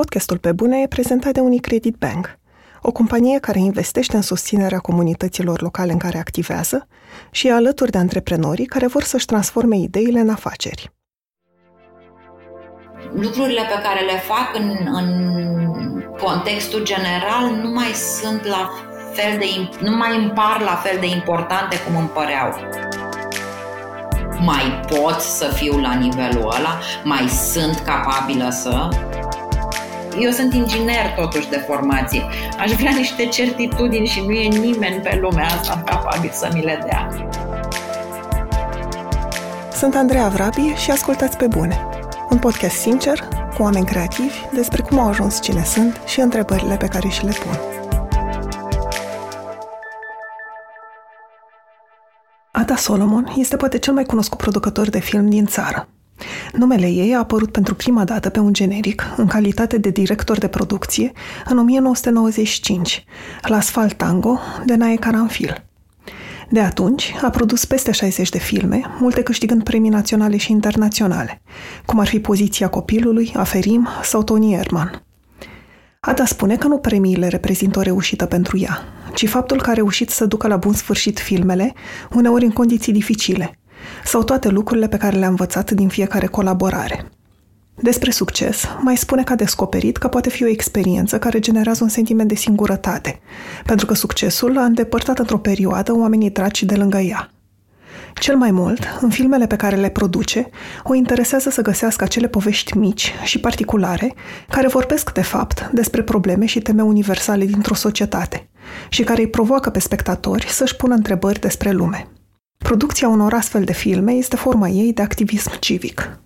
Podcastul Pe Bune e prezentat de Unicredit Bank, o companie care investește în susținerea comunităților locale în care activează și e alături de antreprenorii care vor să-și transforme ideile în afaceri. Lucrurile pe care le fac în, în contextul general nu mai sunt la fel de, nu mai îmi par la fel de importante cum îmi păreau mai pot să fiu la nivelul ăla, mai sunt capabilă să. Eu sunt inginer totuși de formație. Aș vrea niște certitudini și nu e nimeni pe lumea asta capabil să mi le dea. Sunt Andreea Vrabi și ascultați pe bune. Un podcast sincer, cu oameni creativi, despre cum au ajuns cine sunt și întrebările pe care și le pun. Ada Solomon este poate cel mai cunoscut producător de film din țară. Numele ei a apărut pentru prima dată pe un generic, în calitate de director de producție, în 1995, la Asfalt Tango, de Nae Caranfil. De atunci, a produs peste 60 de filme, multe câștigând premii naționale și internaționale, cum ar fi Poziția copilului, Aferim sau Tony Herman. Ada spune că nu premiile reprezintă o reușită pentru ea, ci faptul că a reușit să ducă la bun sfârșit filmele, uneori în condiții dificile, sau toate lucrurile pe care le-a învățat din fiecare colaborare. Despre succes, mai spune că a descoperit că poate fi o experiență care generează un sentiment de singurătate, pentru că succesul a îndepărtat într-o perioadă oamenii dragi de lângă ea – cel mai mult, în filmele pe care le produce, o interesează să găsească acele povești mici și particulare care vorbesc, de fapt, despre probleme și teme universale dintr-o societate și care îi provoacă pe spectatori să-și pună întrebări despre lume. Producția unor astfel de filme este forma ei de activism civic.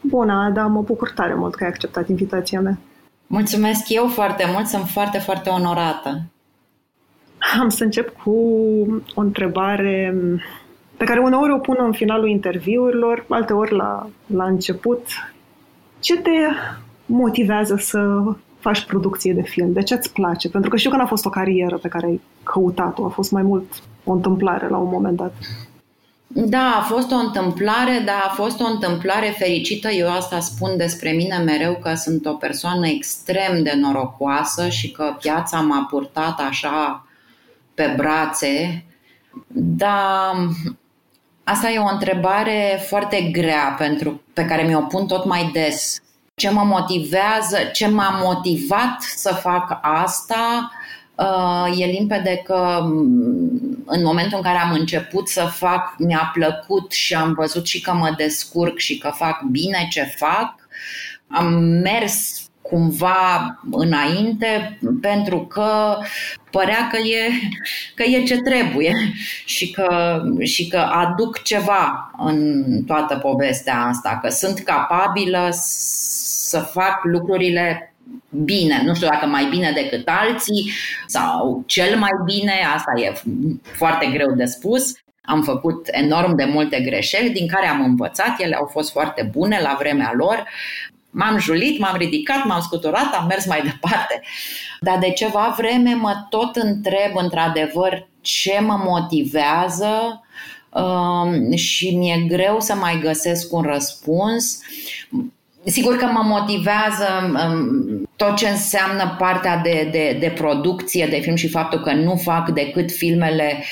Bună, da, mă bucur tare mult că ai acceptat invitația mea. Mulțumesc eu foarte mult, sunt foarte, foarte onorată. Am să încep cu o întrebare pe care uneori o pun în finalul interviurilor, alteori la, la început. Ce te motivează să faci producție de film? De ce îți place? Pentru că știu că n-a fost o carieră pe care ai căutat-o, a fost mai mult o întâmplare la un moment dat. Da, a fost o întâmplare, dar a fost o întâmplare fericită. Eu asta spun despre mine mereu că sunt o persoană extrem de norocoasă și că piața m-a purtat așa pe brațe, dar asta e o întrebare foarte grea pentru, pe care mi-o pun tot mai des. Ce mă motivează, ce m-a motivat să fac asta? Uh, e limpede că mm, în momentul în care am început să fac, mi-a plăcut și am văzut și că mă descurc și că fac bine ce fac. Am mers cumva înainte pentru că părea că e, că e ce trebuie și că, și că aduc ceva în toată povestea asta, că sunt capabilă să fac lucrurile bine, nu știu dacă mai bine decât alții sau cel mai bine, asta e foarte greu de spus. Am făcut enorm de multe greșeli din care am învățat, ele au fost foarte bune la vremea lor, M-am julit, m-am ridicat, m-am scuturat, am mers mai departe. Dar de ceva vreme mă tot întreb într-adevăr ce mă motivează um, și mi-e greu să mai găsesc un răspuns. Sigur că mă motivează um, tot ce înseamnă partea de, de, de producție de film și faptul că nu fac decât filmele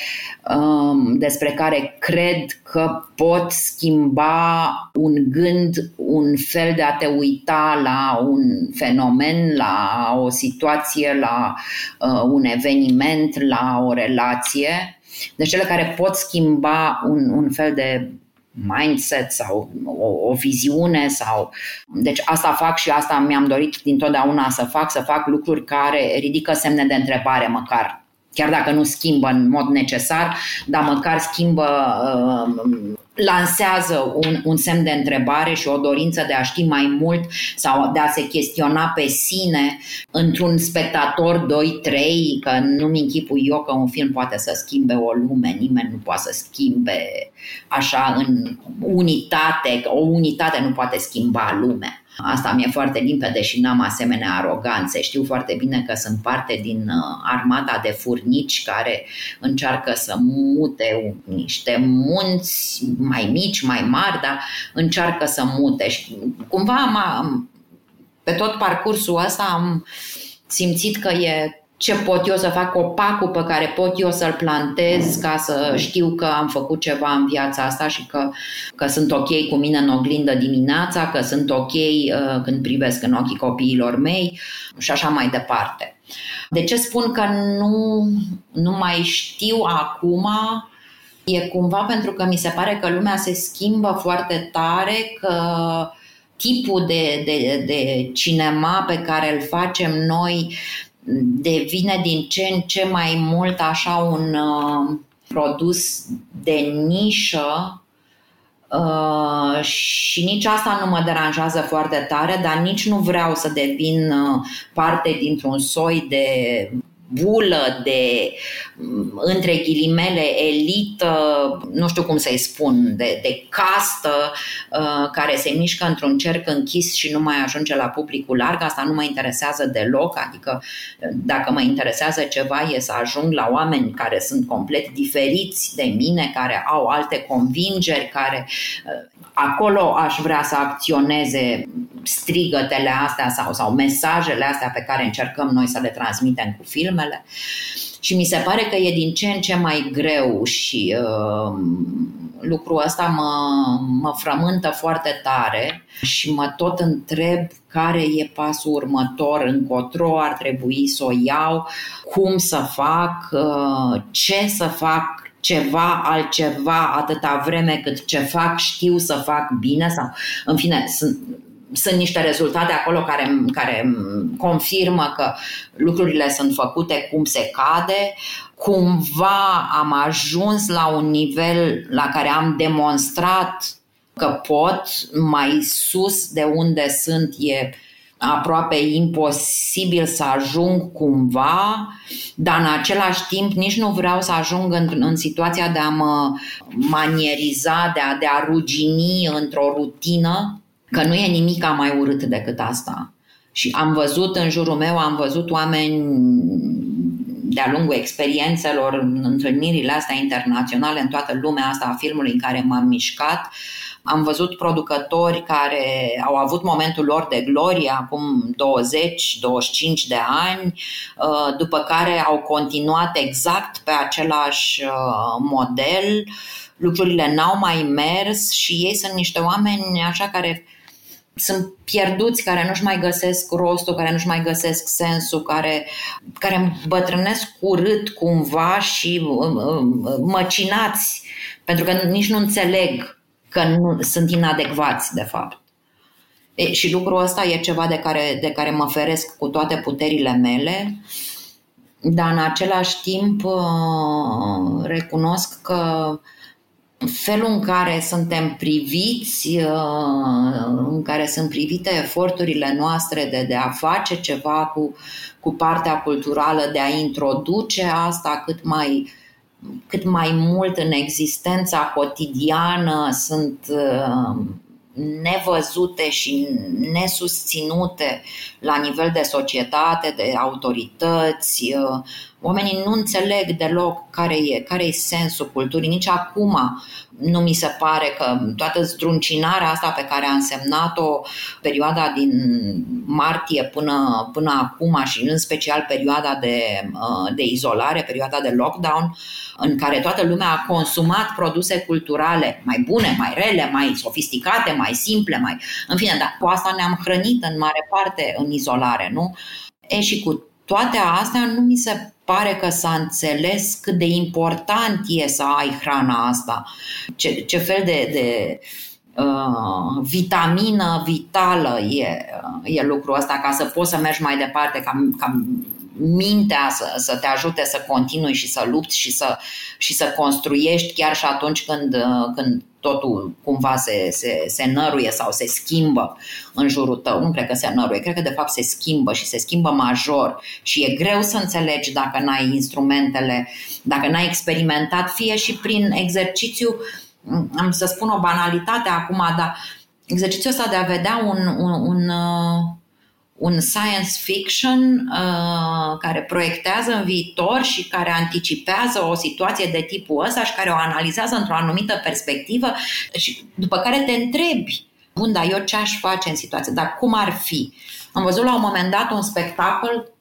um, despre care cred că pot schimba un gând, un fel de a te uita la un fenomen, la o situație, la uh, un eveniment, la o relație. Deci cele care pot schimba un, un fel de mindset sau o, o viziune sau deci asta fac și asta mi-am dorit dintotdeauna să fac, să fac lucruri care ridică semne de întrebare măcar. Chiar dacă nu schimbă în mod necesar, dar măcar schimbă, uh, lansează un, un semn de întrebare și o dorință de a ști mai mult sau de a se chestiona pe sine într-un spectator 2-3, că nu-mi închipui eu că un film poate să schimbe o lume, nimeni nu poate să schimbe așa în unitate, o unitate nu poate schimba lumea. Asta mi-e foarte limpede și n-am asemenea aroganțe. Știu foarte bine că sunt parte din uh, armata de furnici care încearcă să mute niște munți mai mici, mai mari, dar încearcă să mute. Și cumva m-a, pe tot parcursul ăsta am simțit că e ce pot eu să fac, copacul pe care pot eu să-l plantez ca să știu că am făcut ceva în viața asta și că, că sunt ok cu mine în oglindă dimineața, că sunt ok uh, când privesc în ochii copiilor mei și așa mai departe. De ce spun că nu, nu mai știu acum? E cumva pentru că mi se pare că lumea se schimbă foarte tare, că tipul de, de, de cinema pe care îl facem noi devine din ce în ce mai mult așa un uh, produs de nișă uh, și nici asta nu mă deranjează foarte tare, dar nici nu vreau să devin uh, parte dintr-un soi de bulă de, între ghilimele, elită, nu știu cum să-i spun, de, de castă uh, care se mișcă într-un cerc închis și nu mai ajunge la publicul larg. Asta nu mă interesează deloc, adică dacă mă interesează ceva e să ajung la oameni care sunt complet diferiți de mine, care au alte convingeri, care uh, acolo aș vrea să acționeze strigătele astea sau, sau mesajele astea pe care încercăm noi să le transmitem cu filmele. Și mi se pare că e din ce în ce mai greu și uh, lucrul ăsta mă, mă frământă foarte tare și mă tot întreb care e pasul următor, încotro ar trebui să o iau, cum să fac, uh, ce să fac ceva altceva atâta vreme cât ce fac știu să fac bine sau, în fine, sunt, sunt niște rezultate acolo care, care confirmă că lucrurile sunt făcute cum se cade. Cumva am ajuns la un nivel la care am demonstrat că pot mai sus de unde sunt e aproape imposibil să ajung cumva, dar în același timp nici nu vreau să ajung în, în situația de a mă manieriza, de a, de a rugini într-o rutină, că nu e nimic mai urât decât asta. Și am văzut în jurul meu, am văzut oameni de-a lungul experiențelor, în întâlnirile astea internaționale, în toată lumea asta a filmului în care m-am mișcat, uh, am văzut producători care au avut momentul lor de glorie acum 20-25 de ani, uh, după care au continuat exact pe același uh, model, lucrurile n-au mai mers și ei sunt niște oameni așa care sunt pierduți, care nu-și mai găsesc rostul, care nu-și mai găsesc sensul, care, care îmbătrânesc urât cumva și uh, măcinați, pentru că nici nu înțeleg că nu, sunt inadecvați, de fapt. E, și lucrul ăsta e ceva de care, de care mă feresc cu toate puterile mele, dar în același timp uh, recunosc că felul în care suntem priviți, uh, în care sunt privite eforturile noastre de, de a face ceva cu, cu partea culturală, de a introduce asta cât mai cât mai mult în existența cotidiană sunt uh, nevăzute și nesusținute la nivel de societate, de autorități. Uh, oamenii nu înțeleg deloc care e, care e sensul culturii. Nici acum nu mi se pare că toată zdruncinarea asta pe care a însemnat-o perioada din martie până, până acum și în special perioada de, uh, de izolare, perioada de lockdown, în care toată lumea a consumat produse culturale mai bune, mai rele, mai sofisticate, mai simple, mai... În fine, dar cu asta ne-am hrănit în mare parte în izolare, nu? E și cu toate astea nu mi se pare că s-a înțeles cât de important e să ai hrana asta, ce, ce fel de, de uh, vitamină vitală e, e lucrul ăsta ca să poți să mergi mai departe, ca, ca mintea să, să te ajute să continui și să lupți și să, și să construiești chiar și atunci când, când totul cumva se, se, se năruie sau se schimbă în jurul tău. Nu cred că se năruie, cred că de fapt se schimbă și se schimbă major și e greu să înțelegi dacă n-ai instrumentele, dacă n-ai experimentat, fie și prin exercițiu, am să spun o banalitate acum, dar exercițiul ăsta de a vedea un, un, un un science fiction uh, care proiectează în viitor și care anticipează o situație de tipul ăsta și care o analizează într-o anumită perspectivă și după care te întrebi Bun, dar eu ce aș face în situație? Dar cum ar fi? Am văzut la un moment dat un spectacol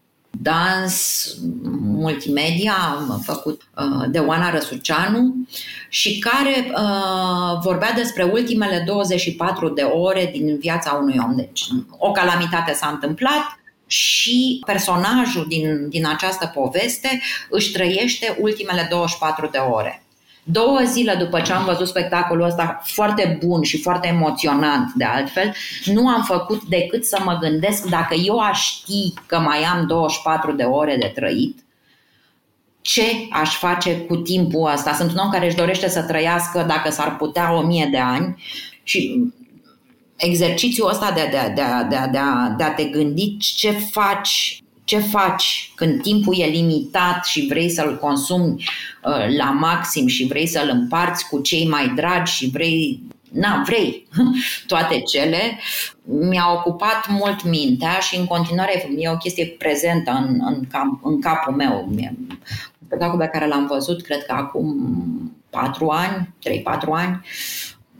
dans multimedia făcut uh, de Oana Răsuceanu și care uh, vorbea despre ultimele 24 de ore din viața unui om. Deci o calamitate s-a întâmplat, și personajul din, din această poveste își trăiește ultimele 24 de ore. Două zile după ce am văzut spectacolul ăsta foarte bun și foarte emoționant de altfel, nu am făcut decât să mă gândesc dacă eu aș ști că mai am 24 de ore de trăit, ce aș face cu timpul ăsta? Sunt un om care își dorește să trăiască, dacă s-ar putea, o mie de ani și exercițiul ăsta de, de, de, de, de, de a te gândi ce faci ce faci când timpul e limitat și vrei să-l consumi uh, la maxim și vrei să-l împarți cu cei mai dragi și vrei na, vrei toate cele, mi-a ocupat mult mintea și în continuare e o chestie prezentă în, în, cap, în capul meu. Spectacolul pe care l-am văzut, cred că acum patru ani, 3-4 ani,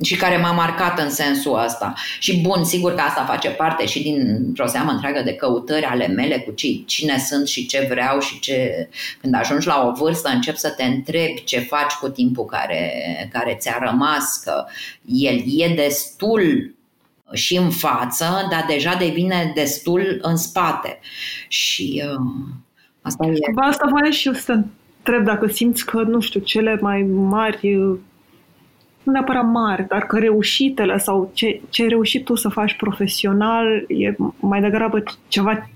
și care m-a marcat în sensul ăsta. Și bun, sigur că asta face parte și dintr-o seamă întreagă de căutări ale mele cu cei, cine sunt și ce vreau și ce... Când ajungi la o vârstă, încep să te întrebi ce faci cu timpul care, care ți-a rămas, că el e destul și în față, dar deja devine destul în spate. Și uh, asta e... Asta voiam și eu să întreb dacă simți că, nu știu, cele mai mari nu neapărat mari, dar că reușitele sau ce, ce ai reușit tu să faci profesional e mai degrabă ceva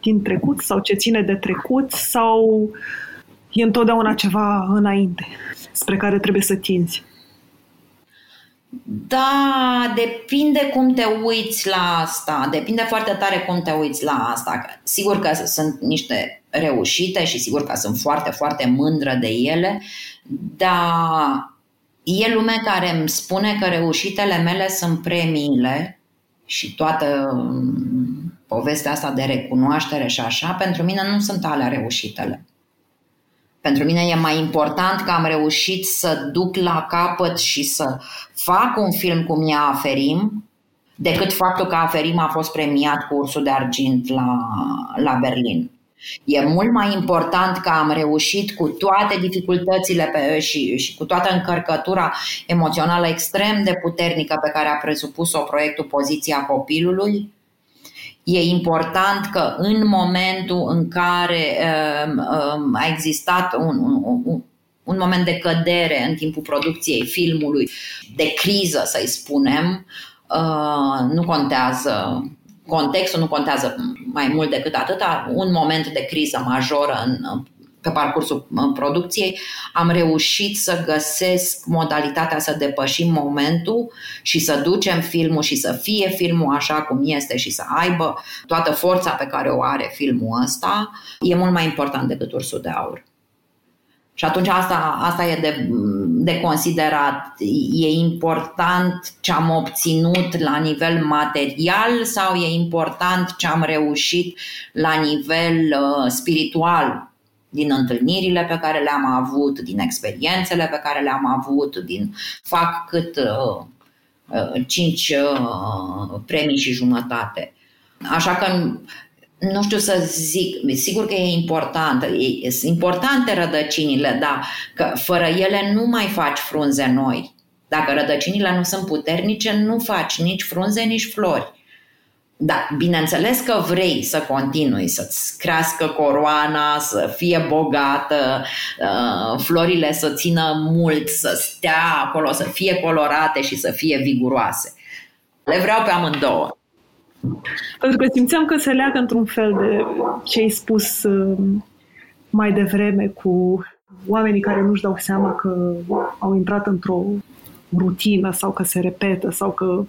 din trecut sau ce ține de trecut sau e întotdeauna ceva înainte spre care trebuie să tinzi? Da, depinde cum te uiți la asta, depinde foarte tare cum te uiți la asta. Sigur că sunt niște reușite și sigur că sunt foarte, foarte mândră de ele, dar E lume care îmi spune că reușitele mele sunt premiile și toată mm, povestea asta de recunoaștere și așa, pentru mine nu sunt alea reușitele. Pentru mine e mai important că am reușit să duc la capăt și să fac un film cum e Aferim, decât faptul că Aferim a fost premiat cu Ursul de Argint la, la Berlin. E mult mai important că am reușit cu toate dificultățile pe, și, și cu toată încărcătura emoțională extrem de puternică pe care a presupus-o proiectul Poziția Copilului. E important că în momentul în care uh, uh, a existat un, un, un, un moment de cădere în timpul producției filmului, de criză, să-i spunem, uh, nu contează contextul nu contează mai mult decât atâta, un moment de criză majoră în, pe parcursul producției, am reușit să găsesc modalitatea să depășim momentul și să ducem filmul și să fie filmul așa cum este și să aibă toată forța pe care o are filmul ăsta, e mult mai important decât ursul de aur. Și atunci asta, asta e de, de considerat. E important ce am obținut la nivel material sau e important ce am reușit la nivel uh, spiritual din întâlnirile pe care le-am avut, din experiențele pe care le-am avut, din fac cât uh, uh, cinci uh, premii și jumătate. Așa că nu știu să zic, sigur că e important, e, sunt importante rădăcinile, dar că fără ele nu mai faci frunze noi. Dacă rădăcinile nu sunt puternice, nu faci nici frunze, nici flori. Da, bineînțeles că vrei să continui, să-ți crească coroana, să fie bogată, uh, florile să țină mult, să stea acolo, să fie colorate și să fie viguroase. Le vreau pe amândouă. Pentru că simțeam că se leagă într-un fel de ce ai spus uh, mai devreme cu oamenii care nu-și dau seama că au intrat într-o rutină sau că se repetă sau că,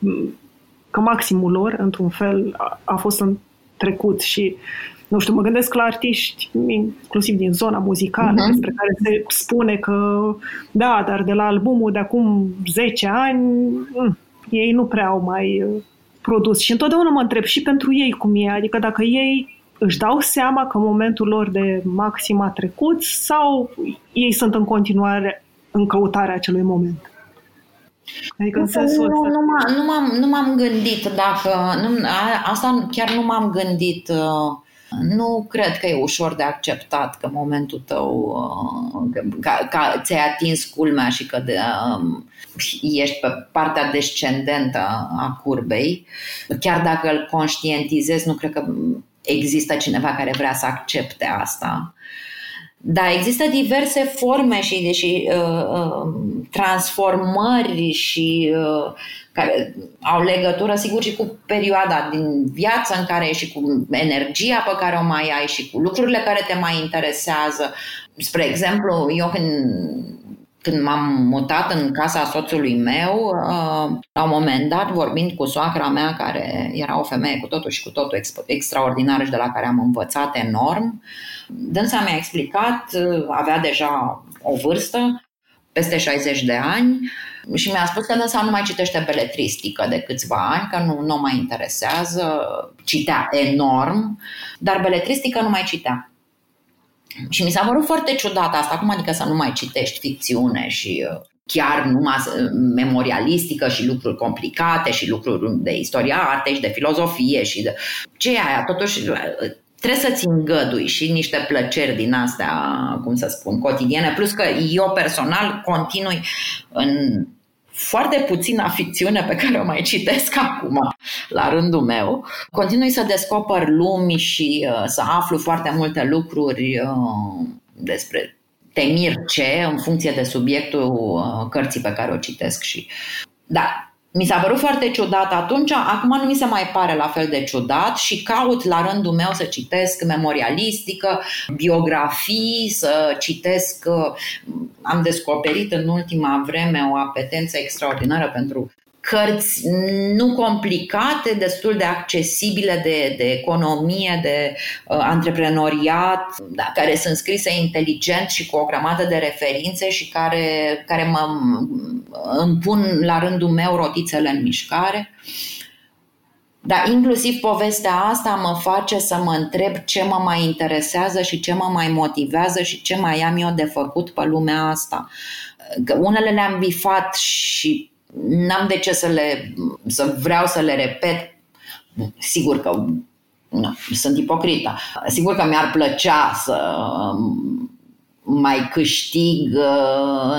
că maximul lor, într-un fel, a, a fost în trecut și nu știu, mă gândesc la artiști, inclusiv din zona muzicală, uh-huh. despre care se spune că, da, dar de la albumul de acum 10 ani, mm, ei nu prea au mai produs. Și întotdeauna mă întreb și pentru ei cum e, adică dacă ei își dau seama că momentul lor de maxim a trecut sau ei sunt în continuare în căutarea acelui moment? Adică în sensul nu, nu, m-am, nu, m-am, nu m-am gândit dacă... Nu, asta chiar nu m-am gândit... Uh, nu cred că e ușor de acceptat că momentul tău uh, că, că ți-ai atins culmea și că de, um, ești pe partea descendentă a curbei. Chiar dacă îl conștientizezi, nu cred că există cineva care vrea să accepte asta. Da, există diverse forme și, și uh, uh, transformări și uh, care au legătură, sigur, și cu perioada din viață în care ești și cu energia pe care o mai ai și cu lucrurile care te mai interesează. Spre exemplu, eu când când m-am mutat în casa soțului meu, uh, la un moment dat, vorbind cu soacra mea, care era o femeie cu totul și cu totul extraordinară și de la care am învățat enorm, dânsa mi-a explicat, uh, avea deja o vârstă, peste 60 de ani, și mi-a spus că dânsa nu mai citește beletristică de câțiva ani, că nu, nu mai interesează, citea enorm, dar beletristică nu mai citea. Și mi s-a părut foarte ciudat asta, cum adică să nu mai citești ficțiune și uh, chiar numai uh, memorialistică și lucruri complicate și lucruri de istoria artei și de filozofie și de... Ce e aia? Totuși uh, trebuie să-ți îngădui și niște plăceri din astea, cum să spun, cotidiene, plus că eu personal continui în foarte puțină ficțiune pe care o mai citesc acum la rândul meu. Continui să descoper lumi și uh, să aflu foarte multe lucruri uh, despre temir ce în funcție de subiectul uh, cărții pe care o citesc și da, mi s-a părut foarte ciudat atunci, acum nu mi se mai pare la fel de ciudat și caut la rândul meu să citesc memorialistică, biografii, să citesc, am descoperit în ultima vreme o apetență extraordinară pentru cărți nu complicate, destul de accesibile de, de economie, de uh, antreprenoriat, da, care sunt scrise inteligent și cu o grămadă de referințe și care, care mă îmi pun la rândul meu rotițele în mișcare. Dar inclusiv povestea asta mă face să mă întreb ce mă mai interesează și ce mă mai motivează și ce mai am eu de făcut pe lumea asta. Că unele le-am bifat și n-am de ce să le să vreau să le repet. Sigur că nu, sunt ipocrită. Sigur că mi-ar plăcea să mai câștig uh,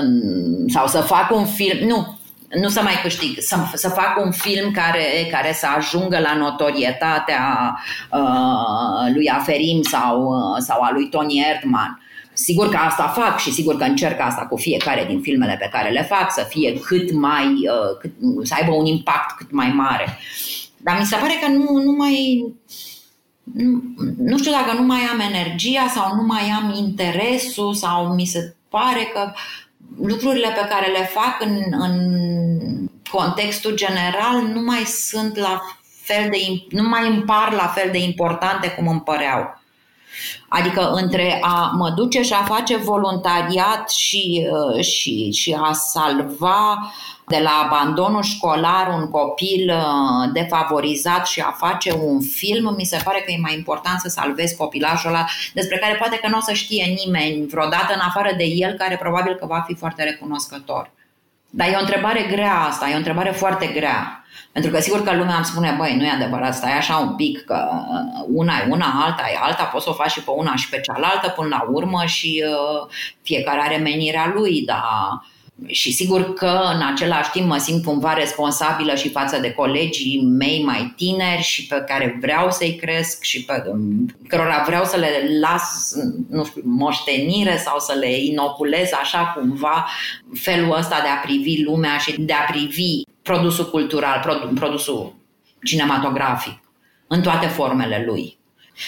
sau să fac un film, nu, nu să mai câștig, să, să fac un film care, care să ajungă la notorietatea uh, lui Aferim sau, uh, sau a lui Tony Erdman. Sigur că asta fac și sigur că încerc asta cu fiecare din filmele pe care le fac, să fie cât mai, uh, cât, să aibă un impact cât mai mare. Dar mi se pare că nu, nu mai, nu, nu știu dacă nu mai am energia sau nu mai am interesul sau mi se pare că lucrurile pe care le fac în, în contextul general nu mai sunt la fel de, nu mai îmi par la fel de importante cum îmi păreau. Adică între a mă duce și a face voluntariat și, uh, și, și a salva de la abandonul școlar un copil uh, defavorizat și a face un film, mi se pare că e mai important să salvezi copilajul ăla despre care poate că nu o să știe nimeni vreodată în afară de el, care probabil că va fi foarte recunoscător. Dar e o întrebare grea asta, e o întrebare foarte grea. Pentru că sigur că lumea îmi spune, băi, nu e adevărat, stai așa un pic, că una e una, alta e alta, poți să o faci și pe una și pe cealaltă până la urmă și uh, fiecare are menirea lui, dar și sigur că în același timp mă simt cumva responsabilă și față de colegii mei mai tineri și pe care vreau să-i cresc și pe cărora vreau să le las, nu știu, moștenire sau să le inoculez așa cumva felul ăsta de a privi lumea și de a privi produsul cultural, produsul cinematografic în toate formele lui.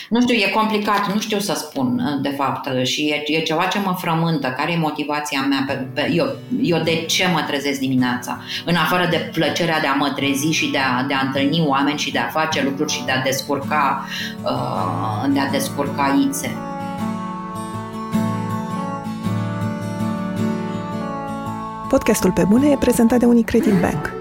Nu știu, e complicat, nu știu să spun, de fapt, și e, e ceva ce mă frământă. Care e motivația mea? Pe, pe, eu, eu de ce mă trezesc dimineața? În afară de plăcerea de a mă trezi și de a, de a întâlni oameni și de a face lucruri și de a descurca, uh, de a descurca ițe. Podcastul Pe Bune e prezentat de Unicredit Bank,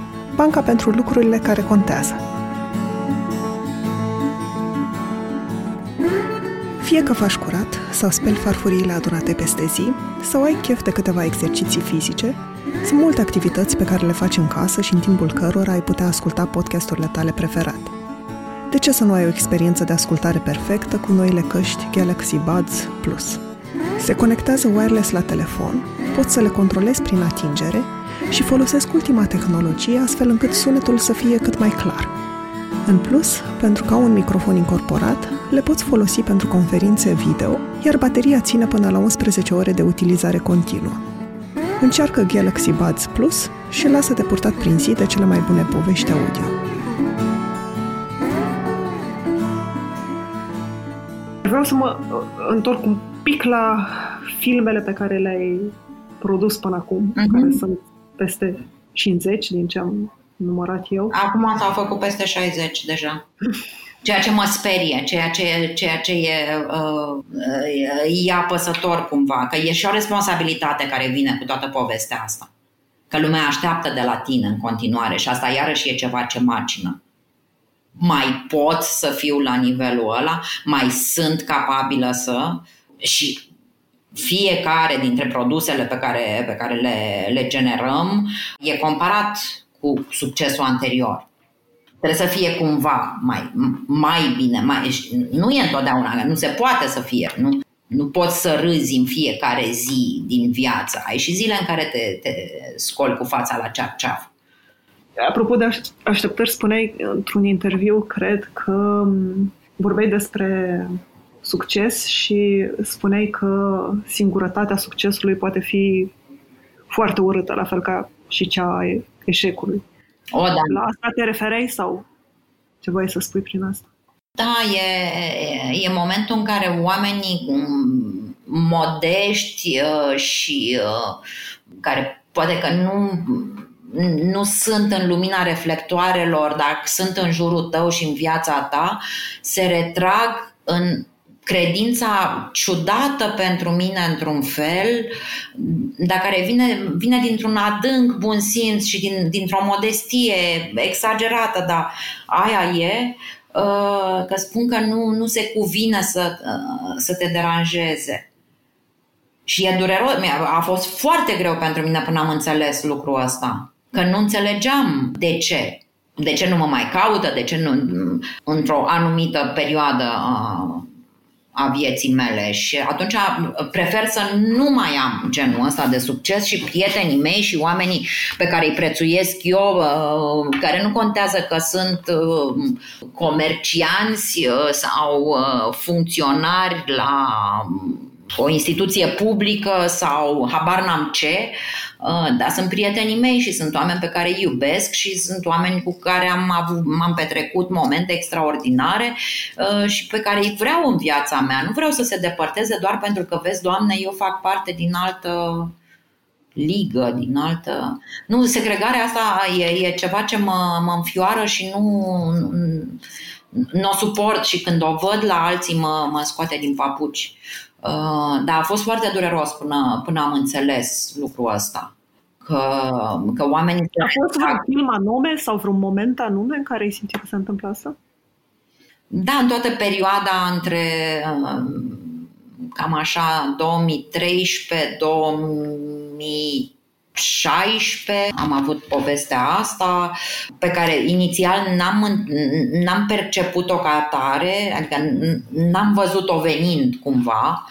banca pentru lucrurile care contează. Fie că faci curat sau speli farfuriile adunate peste zi, sau ai chef de câteva exerciții fizice, sunt multe activități pe care le faci în casă și în timpul cărora ai putea asculta podcasturile tale preferate. De ce să nu ai o experiență de ascultare perfectă cu noile căști Galaxy Buds Plus? Se conectează wireless la telefon, poți să le controlezi prin atingere și folosesc ultima tehnologie astfel încât sunetul să fie cât mai clar. În plus, pentru că au un microfon incorporat, le poți folosi pentru conferințe video, iar bateria ține până la 11 ore de utilizare continuă. Încearcă Galaxy Buds Plus și lasă-te purtat prin zi de cele mai bune povești audio. Vreau să mă uh, întorc un pic la filmele pe care le-ai produs până acum, uh-huh. care sunt peste 50 din ce am numărat eu. Acum s-au făcut peste 60 deja. Ceea ce mă sperie, ceea ce, ceea ce e, uh, e apăsător cumva, că e și o responsabilitate care vine cu toată povestea asta. Că lumea așteaptă de la tine în continuare și asta iarăși e ceva ce macină. Mai pot să fiu la nivelul ăla, mai sunt capabilă să și fiecare dintre produsele pe care, pe care le, le generăm e comparat cu succesul anterior. Trebuie să fie cumva mai, mai bine, mai, nu e întotdeauna, nu se poate să fie, nu, nu poți să râzi în fiecare zi din viață. Ai și zile în care te, te scoli cu fața la ceaf-ceaf. Apropo de așteptări, spuneai într-un interviu, cred că vorbeai despre succes și spuneai că singurătatea succesului poate fi foarte urâtă, la fel ca și cea a eșecului. O, da. La asta te referei sau ce vrei să spui prin asta? Da, e, e momentul în care oamenii modești uh, și uh, care poate că nu, nu sunt în lumina reflectoarelor, dar sunt în jurul tău și în viața ta, se retrag în credința ciudată pentru mine într-un fel, dar care vine, vine dintr-un adânc bun simț și din, dintr-o modestie exagerată, dar aia e, uh, că spun că nu, nu se cuvine să, uh, să te deranjeze. Și e dureros, a fost foarte greu pentru mine până am înțeles lucrul ăsta. Că nu înțelegeam de ce. De ce nu mă mai caută, de ce nu într-o anumită perioadă uh, a vieții mele și atunci prefer să nu mai am genul ăsta de succes și prietenii mei și oamenii pe care îi prețuiesc eu, uh, care nu contează că sunt uh, comercianți uh, sau funcționari la o instituție publică sau habar n-am ce, uh, dar sunt prietenii mei și sunt oameni pe care îi iubesc și sunt oameni cu care am, avut, am petrecut momente extraordinare uh, și pe care îi vreau în viața mea. Nu vreau să se depărteze doar pentru că, vezi, Doamne, eu fac parte din altă ligă, din altă... Nu, segregarea asta e, e ceva ce mă, mă înfioară și nu, nu, nu o suport și când o văd la alții mă, mă scoate din papuci. Uh, dar a fost foarte dureros până, până am înțeles lucrul ăsta. Că, că oamenii... A fost vreun film anume sau vreun moment anume în care ai simțit că se întâmplă asta? Da, în toată perioada între uh, cam așa 2013 2000 16 am avut povestea asta pe care inițial n-am, n-am perceput-o ca atare, adică n-am văzut-o venind cumva.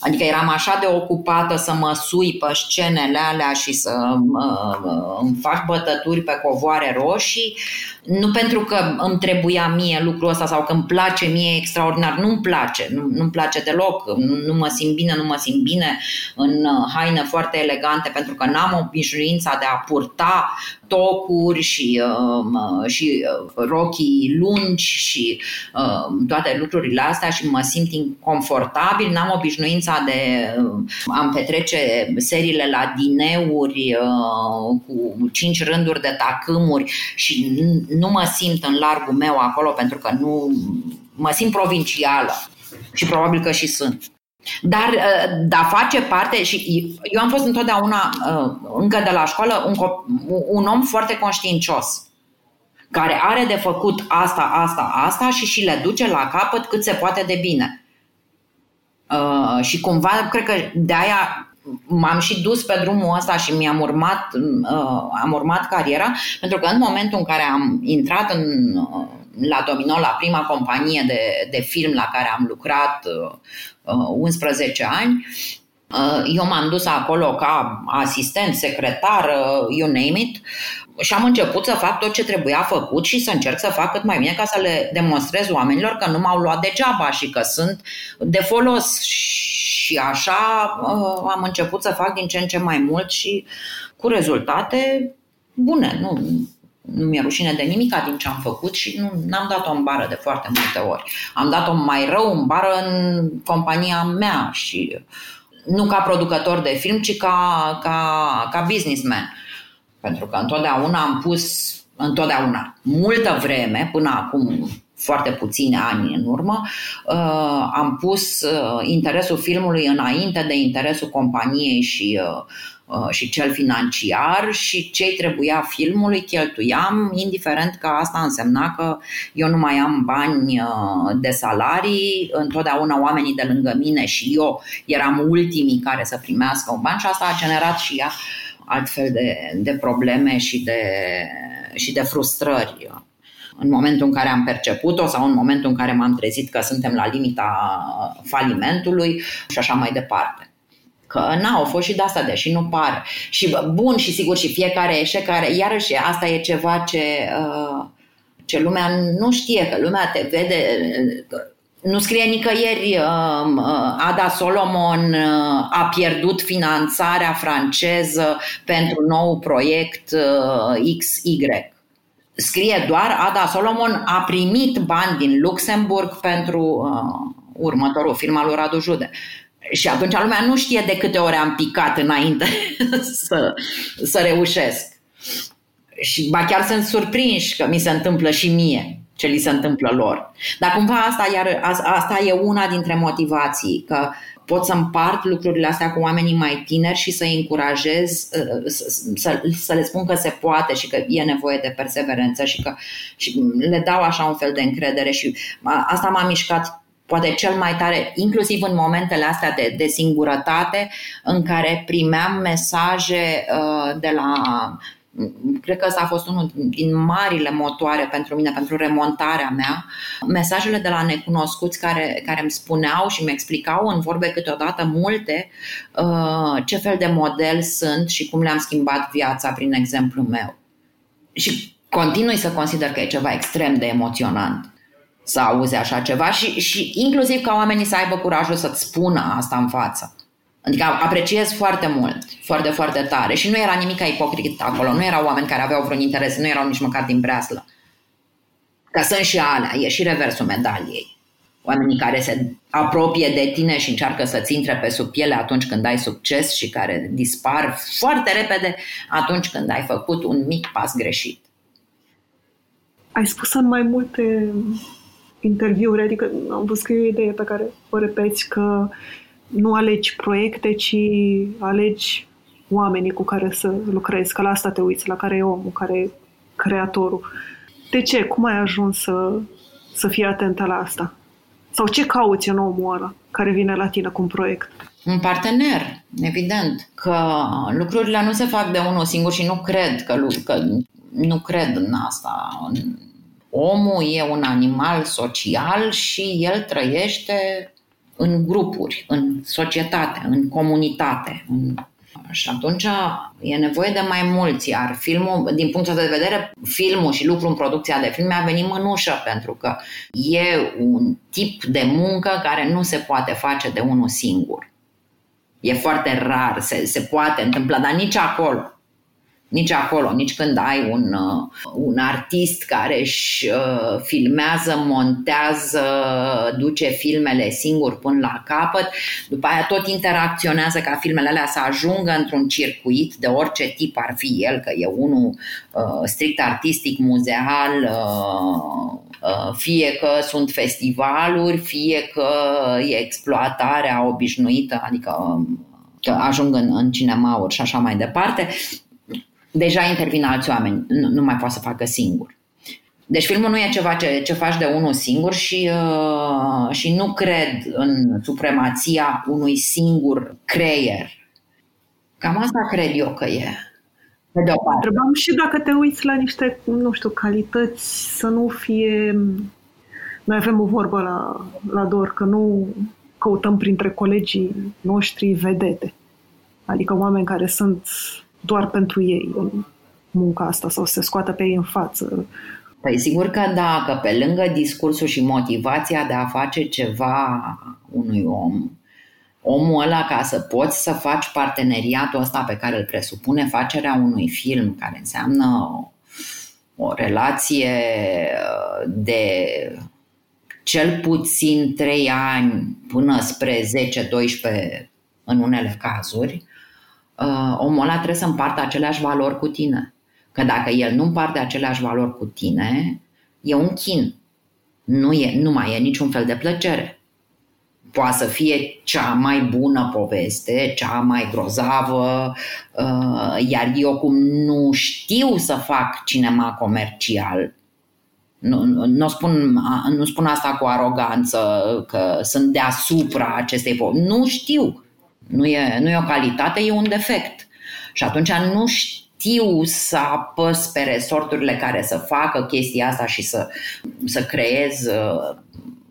Adică eram așa de ocupată să mă sui pe scenele alea și să uh, îmi fac bătături pe covoare roșii, nu pentru că îmi trebuia mie lucrul ăsta sau că îmi place mie extraordinar, nu-mi place, nu, nu-mi place deloc, nu, nu mă simt bine, nu mă simt bine în uh, haine foarte elegante pentru că n-am obișnuința de a purta tocuri și, uh, și uh, rochii lungi și uh, toate lucrurile astea și mă simt inconfortabil, n-am obișnuința experiența de am petrece seriile la dineuri cu cinci rânduri de tacâmuri și nu mă simt în largul meu acolo pentru că nu mă simt provincială și probabil că și sunt. Dar, da, face parte și eu am fost întotdeauna, încă de la școală, un, un om foarte conștiincios care are de făcut asta, asta, asta și și le duce la capăt cât se poate de bine. Uh, și cumva, cred că de aia m-am și dus pe drumul ăsta și mi-am urmat, uh, am urmat cariera, pentru că în momentul în care am intrat în, uh, la Domino, la prima companie de, de film la care am lucrat uh, 11 ani, uh, eu m-am dus acolo ca asistent, secretar, uh, you name it, și am început să fac tot ce trebuia făcut și să încerc să fac cât mai bine ca să le demonstrez oamenilor că nu m-au luat degeaba și că sunt de folos. Și așa uh, am început să fac din ce în ce mai mult și cu rezultate bune. Nu, nu mi-e rușine de nimic din ce am făcut și nu am dat-o în bară de foarte multe ori. Am dat-o mai rău în bară în compania mea și nu ca producător de film, ci ca, ca, ca businessman. Pentru că întotdeauna am pus, întotdeauna, multă vreme, până acum foarte puține ani în urmă, uh, am pus uh, interesul filmului înainte de interesul companiei și, uh, și cel financiar și ce trebuia filmului cheltuiam, indiferent că asta însemna că eu nu mai am bani de salarii, întotdeauna oamenii de lângă mine și eu eram ultimii care să primească un ban și asta a generat și ea altfel de, de probleme și de, și de frustrări în momentul în care am perceput-o sau în momentul în care m-am trezit că suntem la limita falimentului și așa mai departe. Că n au fost și de asta, deși nu pare. Și bun, și sigur, și fiecare eșec care, iarăși, asta e ceva ce, uh, ce lumea nu știe, că lumea te vede, nu scrie nicăieri um, uh, Ada Solomon uh, a pierdut finanțarea franceză pentru nou proiect uh, XY. Scrie doar Ada Solomon a primit bani din Luxemburg pentru uh, următorul film al lui Radu Jude. Și atunci lumea nu știe de câte ori am picat înainte să, să reușesc. Și ba chiar sunt surprinși că mi se întâmplă și mie ce li se întâmplă lor. Dar cumva asta, iar, asta e una dintre motivații, că pot să împart lucrurile astea cu oamenii mai tineri și să-i încurajez, uh, să, să le spun că se poate și că e nevoie de perseverență și că și le dau așa un fel de încredere și asta m-a mișcat poate cel mai tare, inclusiv în momentele astea de, de singurătate, în care primeam mesaje uh, de la cred că ăsta a fost unul din marile motoare pentru mine, pentru remontarea mea, mesajele de la necunoscuți care, care îmi spuneau și mi explicau în vorbe câteodată multe uh, ce fel de model sunt și cum le-am schimbat viața prin exemplu meu. Și continui să consider că e ceva extrem de emoționant să auzi așa ceva și, și inclusiv ca oamenii să aibă curajul să-ți spună asta în față. Adică apreciez foarte mult, foarte, foarte tare și nu era nimic ipocrit acolo, nu erau oameni care aveau vreun interes, nu erau nici măcar din breaslă. Că sunt și alea, e și reversul medaliei. Oamenii care se apropie de tine și încearcă să-ți intre pe sub piele atunci când ai succes și care dispar foarte repede atunci când ai făcut un mic pas greșit. Ai spus în mai multe interviuri, adică am văzut că e o idee pe care o repeți, că nu alegi proiecte, ci alegi oamenii cu care să lucrezi, că la asta te uiți, la care e omul, care e creatorul. De ce? Cum ai ajuns să, să fii atentă la asta? Sau ce cauți în omul ăla care vine la tine cu un proiect? Un partener, evident. Că lucrurile nu se fac de unul singur și nu cred că, că nu cred în asta. Omul e un animal social și el trăiește în grupuri, în societate, în comunitate. În... Și atunci e nevoie de mai mulți, iar filmul, din punctul de vedere, filmul și lucrul în producția de filme a venit mânușă, pentru că e un tip de muncă care nu se poate face de unul singur. E foarte rar, se, se poate întâmpla, dar nici acolo. Nici acolo, nici când ai un, uh, un artist care își uh, filmează, montează, duce filmele singur până la capăt, după aia tot interacționează ca filmele alea să ajungă într-un circuit de orice tip ar fi el, că e unul uh, strict artistic, muzeal, uh, uh, fie că sunt festivaluri, fie că e exploatarea obișnuită, adică um, că ajung în, în cinemauri și așa mai departe, deja intervin alți oameni, nu, nu mai poate să facă singur. Deci filmul nu e ceva ce, ce faci de unul singur și, uh, și nu cred în supremația unui singur creier. Cam asta cred eu că e. Pe de Întrebam și dacă te uiți la niște, nu știu, calități să nu fie... Noi avem o vorbă la, la DOR că nu căutăm printre colegii noștri vedete. Adică oameni care sunt doar pentru ei în munca asta sau se scoată pe ei în față. Păi sigur că da, că pe lângă discursul și motivația de a face ceva unui om, omul ăla ca să poți să faci parteneriatul ăsta pe care îl presupune facerea unui film, care înseamnă o, o relație uh, de cel puțin 3 ani până spre 10-12 în unele cazuri, uh, omul ăla trebuie să împartă aceleași valori cu tine. Că dacă el nu împarte aceleași valori cu tine, e un chin. Nu, e, nu mai e niciun fel de plăcere. Poate să fie cea mai bună poveste, cea mai grozavă, uh, iar eu cum nu știu să fac cinema comercial, nu, nu, spun, nu spun asta cu aroganță, că sunt deasupra acestei povesti. Nu știu. Nu e, nu e o calitate, e un defect. Și atunci nu știu să apăs pe resorturile care să facă chestia asta și să, să creez uh,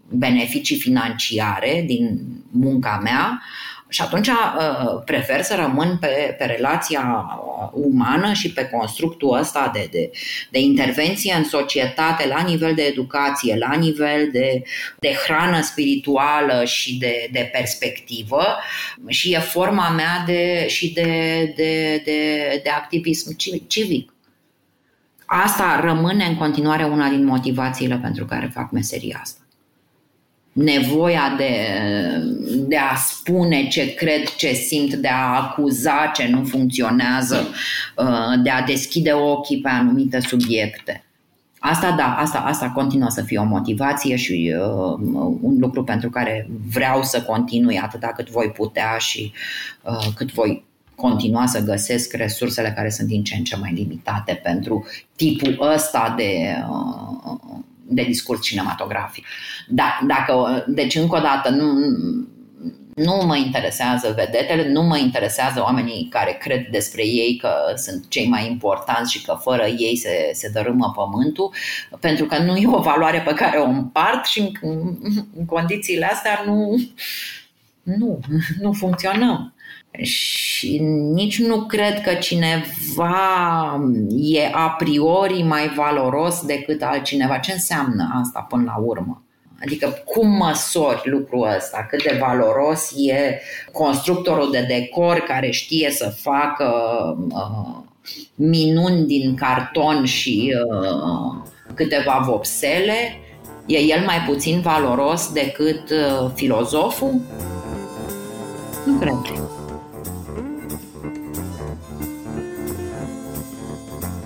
beneficii financiare din munca mea, și atunci uh, prefer să rămân pe, pe relația umană și pe constructul ăsta de, de, de intervenție în societate la nivel de educație, la nivel de, de hrană spirituală și de, de perspectivă și e forma mea de, și de, de, de, de activism civic. Asta rămâne în continuare una din motivațiile pentru care fac meseria asta nevoia de, de a spune ce cred, ce simt, de a acuza ce nu funcționează, uh, de a deschide ochii pe anumite subiecte. Asta da, asta, asta continuă să fie o motivație și uh, un lucru pentru care vreau să continui atâta cât voi putea și uh, cât voi continua să găsesc resursele care sunt din ce în ce mai limitate pentru tipul ăsta de, uh, de discurs cinematografic. Da, dacă, deci, încă o dată, nu, nu mă interesează vedetele, nu mă interesează oamenii care cred despre ei că sunt cei mai importanți și că fără ei se, se dărâmă pământul, pentru că nu e o valoare pe care o împart și în, în condițiile astea nu, nu, nu funcționăm. Și nici nu cred că cineva e a priori mai valoros decât altcineva. Ce înseamnă asta până la urmă? Adică cum măsori lucrul ăsta? Cât de valoros e constructorul de decor care știe să facă uh, minuni din carton și uh, câteva vopsele? E el mai puțin valoros decât uh, filozoful? Nu cred.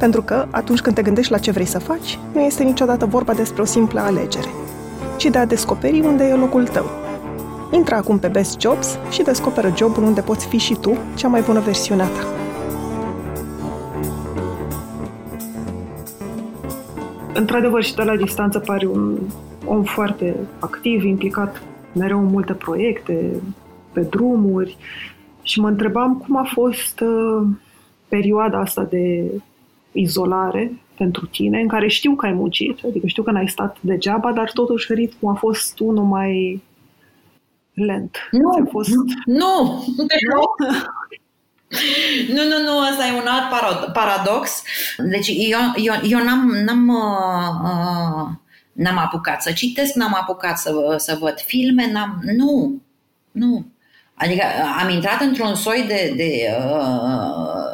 Pentru că, atunci când te gândești la ce vrei să faci, nu este niciodată vorba despre o simplă alegere, ci de a descoperi unde e locul tău. Intră acum pe Best Jobs și descoperă jobul unde poți fi și tu cea mai bună versiune a ta. Într-adevăr, și de la distanță pare un om foarte activ, implicat mereu în multe proiecte, pe drumuri și mă întrebam cum a fost uh, perioada asta de izolare pentru tine, în care știu că ai muncit, adică știu că n-ai stat degeaba, dar totuși ritmul a fost unul mai lent. Nu, fost... nu, nu, nu. Nu, nu, nu, ăsta e un alt paradox. Deci eu, eu, eu n-am, n-am, uh, n-am apucat să citesc, n-am apucat să, să văd filme, n-am, nu, nu. Adică am intrat într-un soi de, de uh,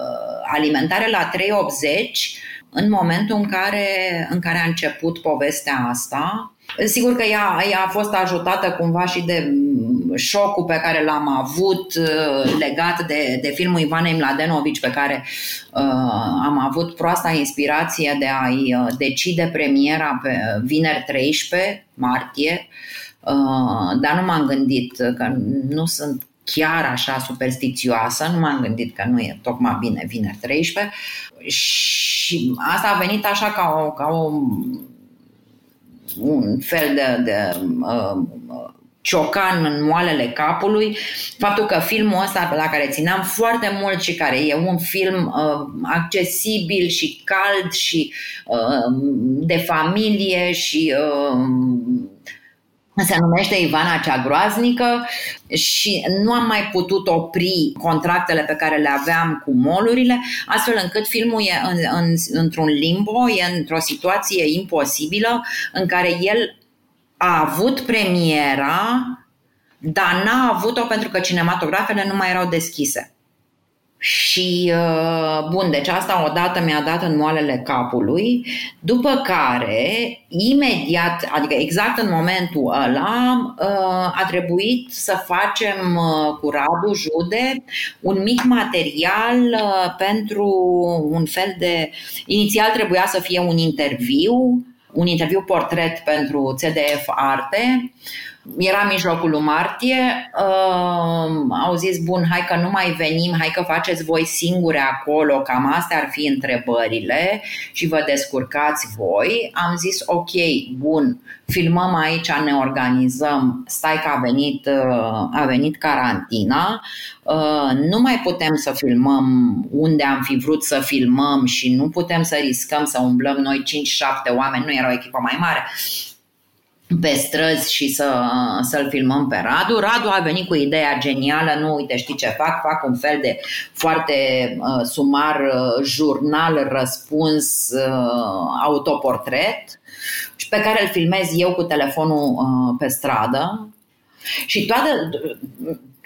alimentare la 380 în momentul în care, în care a început povestea asta. Sigur că ea, ea a fost ajutată cumva și de șocul pe care l-am avut uh, legat de, de filmul Ivanei Mladenovici pe care uh, am avut proasta inspirație de a-i uh, decide premiera pe vineri 13 martie, uh, dar nu m-am gândit că nu sunt chiar așa superstițioasă, nu m-am gândit că nu e tocmai bine vineri 13 și asta a venit așa ca, o, ca o, un fel de, de uh, ciocan în moalele capului, faptul că filmul ăsta la care țineam foarte mult și care e un film uh, accesibil și cald și uh, de familie și uh, se numește Ivana cea groaznică și nu am mai putut opri contractele pe care le aveam cu molurile, astfel încât filmul e în, în, într-un limbo, e într-o situație imposibilă în care el a avut premiera, dar n-a avut-o pentru că cinematografele nu mai erau deschise. Și, uh, bun, deci asta odată mi-a dat în moalele capului, după care, imediat, adică exact în momentul ăla, uh, a trebuit să facem uh, cu Radu Jude un mic material pentru un fel de... Inițial trebuia să fie un interviu, un interviu portret pentru CDF Arte. Era mijlocul lui martie, uh, au zis, bun, hai că nu mai venim, hai că faceți voi singure acolo, cam astea ar fi întrebările și vă descurcați voi. Am zis, ok, bun, filmăm aici, ne organizăm, stai că a venit, uh, a venit carantina, uh, nu mai putem să filmăm unde am fi vrut să filmăm și nu putem să riscăm să umblăm noi 5-7 oameni, nu era o echipă mai mare, pe străzi și să, să-l filmăm pe Radu. Radu a venit cu ideea genială, nu uite știi ce fac, fac un fel de foarte uh, sumar uh, jurnal răspuns uh, autoportret și pe care îl filmez eu cu telefonul uh, pe stradă. Și toată,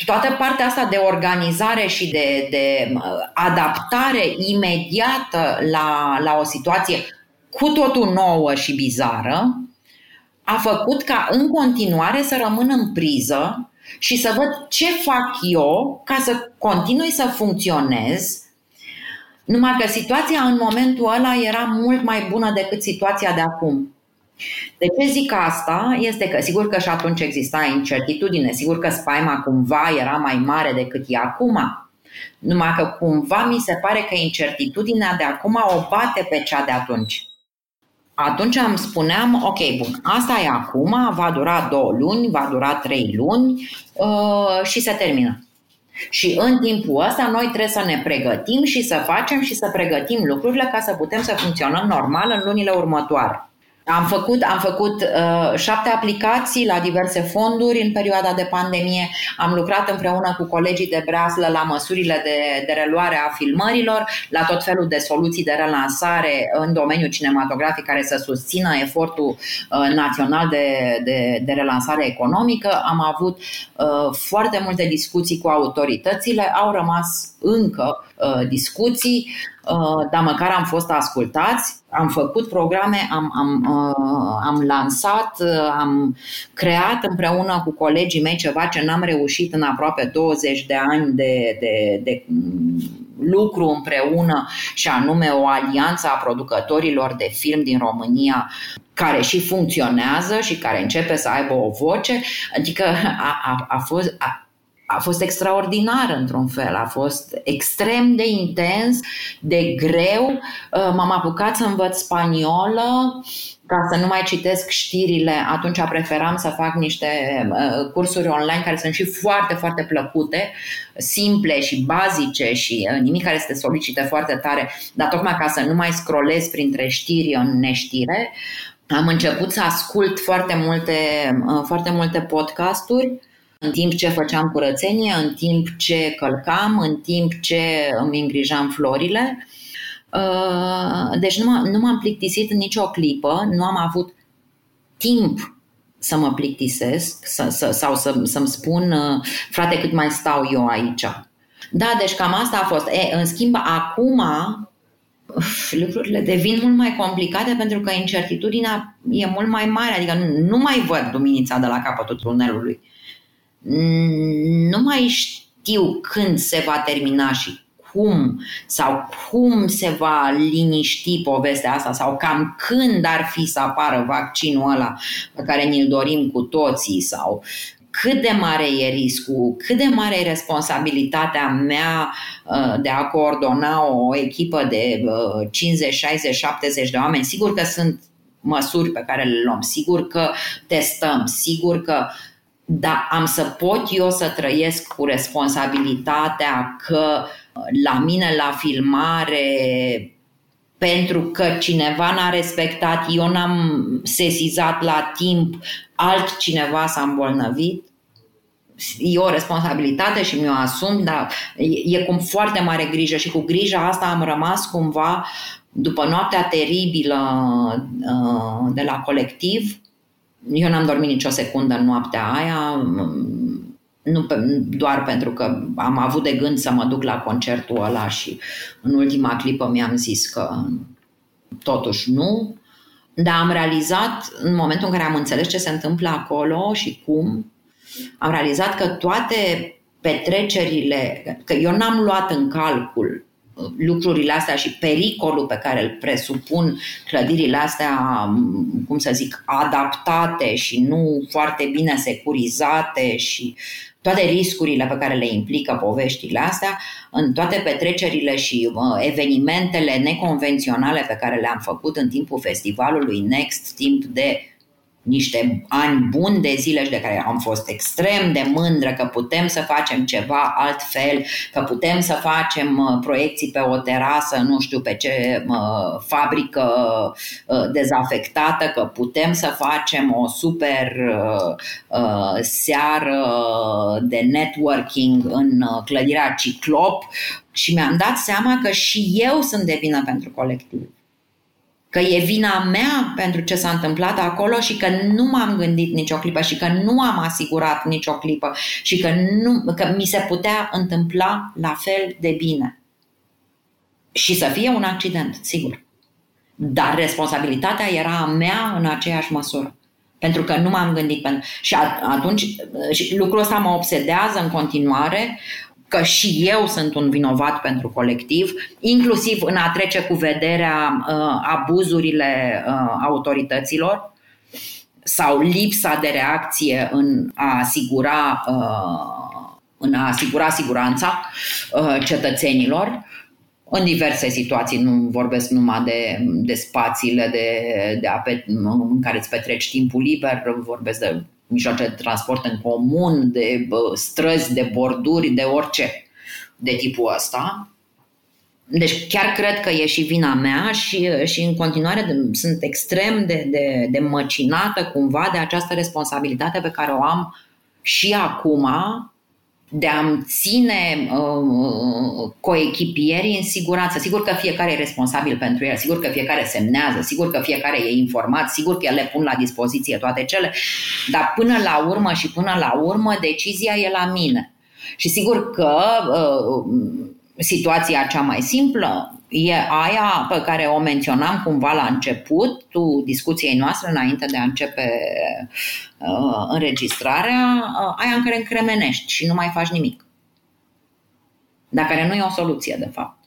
toată partea asta de organizare și de, de uh, adaptare imediată la, la o situație cu totul nouă și bizară, a făcut ca în continuare să rămân în priză și să văd ce fac eu ca să continui să funcționez numai că situația în momentul ăla era mult mai bună decât situația de acum. De ce zic asta? Este că sigur că și atunci exista incertitudine, sigur că spaima cumva era mai mare decât e acum, numai că cumva mi se pare că incertitudinea de acum o bate pe cea de atunci atunci îmi spuneam, ok, bun, asta e acum, va dura două luni, va dura trei luni uh, și se termină. Și în timpul ăsta noi trebuie să ne pregătim și să facem și să pregătim lucrurile ca să putem să funcționăm normal în lunile următoare. Am făcut, am făcut uh, șapte aplicații la diverse fonduri în perioada de pandemie. Am lucrat împreună cu colegii de breaslă la măsurile de, de reluare a filmărilor, la tot felul de soluții de relansare în domeniul cinematografic care să susțină efortul uh, național de, de, de relansare economică. Am avut uh, foarte multe discuții cu autoritățile, au rămas încă uh, discuții, uh, dar măcar am fost ascultați, am făcut programe, am, am, uh, am lansat, uh, am creat împreună cu colegii mei ceva ce n-am reușit în aproape 20 de ani de, de, de lucru împreună și anume o alianță a producătorilor de film din România care și funcționează și care începe să aibă o voce, adică a, a, a fost, a, a fost extraordinar într-un fel, a fost extrem de intens, de greu. Uh, m-am apucat să învăț spaniolă, ca să nu mai citesc știrile, atunci preferam să fac niște uh, cursuri online care sunt și foarte, foarte plăcute, simple și bazice și uh, nimic care să te solicite foarte tare, dar tocmai ca să nu mai scrollez printre știri în neștire. Am început să ascult foarte multe, foarte multe podcasturi în timp ce făceam curățenie, în timp ce călcam, în timp ce îmi îngrijam florile. Uh, deci nu, m- nu m-am plictisit în nicio clipă, nu am avut timp să mă plictisesc să, să, sau să, să-mi spun, uh, frate, cât mai stau eu aici. Da, deci cam asta a fost. E, în schimb, acum lucrurile devin mult mai complicate pentru că incertitudinea e mult mai mare, adică nu, nu mai văd luminița de la capătul tunelului nu mai știu când se va termina și cum sau cum se va liniști povestea asta sau cam când ar fi să apară vaccinul ăla pe care ni-l dorim cu toții sau cât de mare e riscul, cât de mare e responsabilitatea mea uh, de a coordona o echipă de 50, 60, 70 de oameni. Sigur că sunt măsuri pe care le luăm, sigur că testăm, sigur că uh, dar am să pot eu să trăiesc cu responsabilitatea că uh, la mine la filmare pentru că cineva n-a respectat, eu n-am sesizat la timp, altcineva s-a îmbolnăvit. E o responsabilitate și mi-o asum, dar e, e cu foarte mare grijă și cu grija asta am rămas cumva după noaptea teribilă uh, de la colectiv, eu n-am dormit nicio secundă în noaptea aia, nu pe, doar pentru că am avut de gând să mă duc la concertul ăla și în ultima clipă mi-am zis că totuși nu, dar am realizat în momentul în care am înțeles ce se întâmplă acolo și cum, am realizat că toate petrecerile, că eu n-am luat în calcul lucrurile astea și pericolul pe care îl presupun clădirile astea, cum să zic, adaptate și nu foarte bine securizate și toate riscurile pe care le implică poveștile astea, în toate petrecerile și evenimentele neconvenționale pe care le-am făcut în timpul festivalului Next, timp de niște ani buni de zile și de care am fost extrem de mândră că putem să facem ceva altfel, că putem să facem uh, proiecții pe o terasă, nu știu pe ce uh, fabrică uh, dezafectată, că putem să facem o super seară de networking în clădirea Ciclop. Și mi-am dat seama că și eu sunt de vină pentru colectiv că e vina mea pentru ce s-a întâmplat acolo și că nu m-am gândit nicio clipă și că nu am asigurat nicio clipă și că, nu, că mi se putea întâmpla la fel de bine. Și să fie un accident, sigur. Dar responsabilitatea era a mea în aceeași măsură. Pentru că nu m-am gândit. Pentru... Și atunci și lucrul ăsta mă obsedează în continuare că și eu sunt un vinovat pentru colectiv, inclusiv în a trece cu vederea uh, abuzurile uh, autorităților sau lipsa de reacție în a asigura, uh, în a asigura siguranța uh, cetățenilor. În diverse situații, nu vorbesc numai de, de spațiile de, de ape, în care îți petreci timpul liber, vorbesc de mijloace de transport în comun, de străzi, de borduri, de orice de tipul ăsta. Deci chiar cred că e și vina mea și, și în continuare sunt extrem de, de, de măcinată cumva de această responsabilitate pe care o am și acum de a-mi ține uh, coechipierii în siguranță. Sigur că fiecare e responsabil pentru el, sigur că fiecare semnează, sigur că fiecare e informat, sigur că le pun la dispoziție toate cele, dar până la urmă și până la urmă decizia e la mine. Și sigur că uh, situația cea mai simplă e aia pe care o menționam cumva la începutul discuției noastre, înainte de a începe uh, înregistrarea, uh, aia în care încremenești și nu mai faci nimic. Dar care nu e o soluție, de fapt.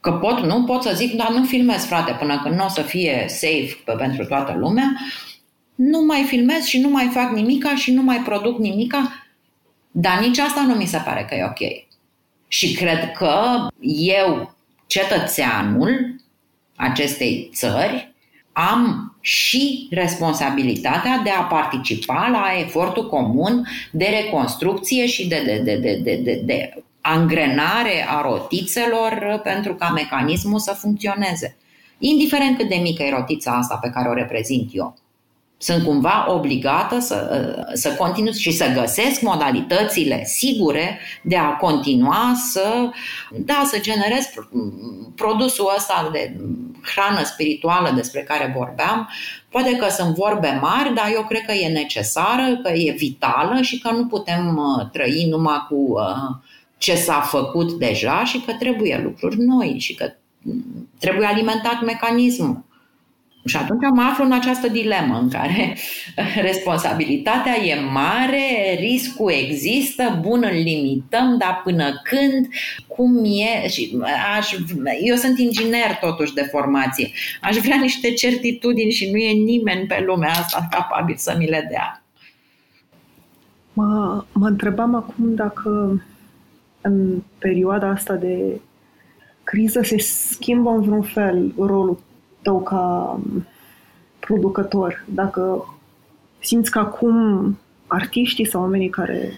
Că pot, nu pot să zic, dar nu filmez, frate, până când nu o să fie safe pe, pentru toată lumea, nu mai filmez și nu mai fac nimica și nu mai produc nimica Dar nici asta nu mi se pare că e ok. Și cred că eu, cetățeanul acestei țări, am și responsabilitatea de a participa la efortul comun de reconstrucție și de, de, de, de, de, de, de angrenare a rotițelor pentru ca mecanismul să funcționeze. Indiferent cât de mică e rotița asta pe care o reprezint eu sunt cumva obligată să, să continui și să găsesc modalitățile sigure de a continua să, da, să generez produsul ăsta de hrană spirituală despre care vorbeam. Poate că sunt vorbe mari, dar eu cred că e necesară, că e vitală și că nu putem uh, trăi numai cu uh, ce s-a făcut deja și că trebuie lucruri noi și că mm, trebuie alimentat mecanismul. Și atunci mă aflu în această dilemă în care responsabilitatea e mare, riscul există, bun îl limităm, dar până când, cum e, și aș, eu sunt inginer totuși de formație, aș vrea niște certitudini și nu e nimeni pe lumea asta capabil să mi le dea. Mă, mă întrebam acum dacă în perioada asta de criză se schimbă în vreun fel rolul tău ca producător, dacă simți că acum artiștii sau oamenii care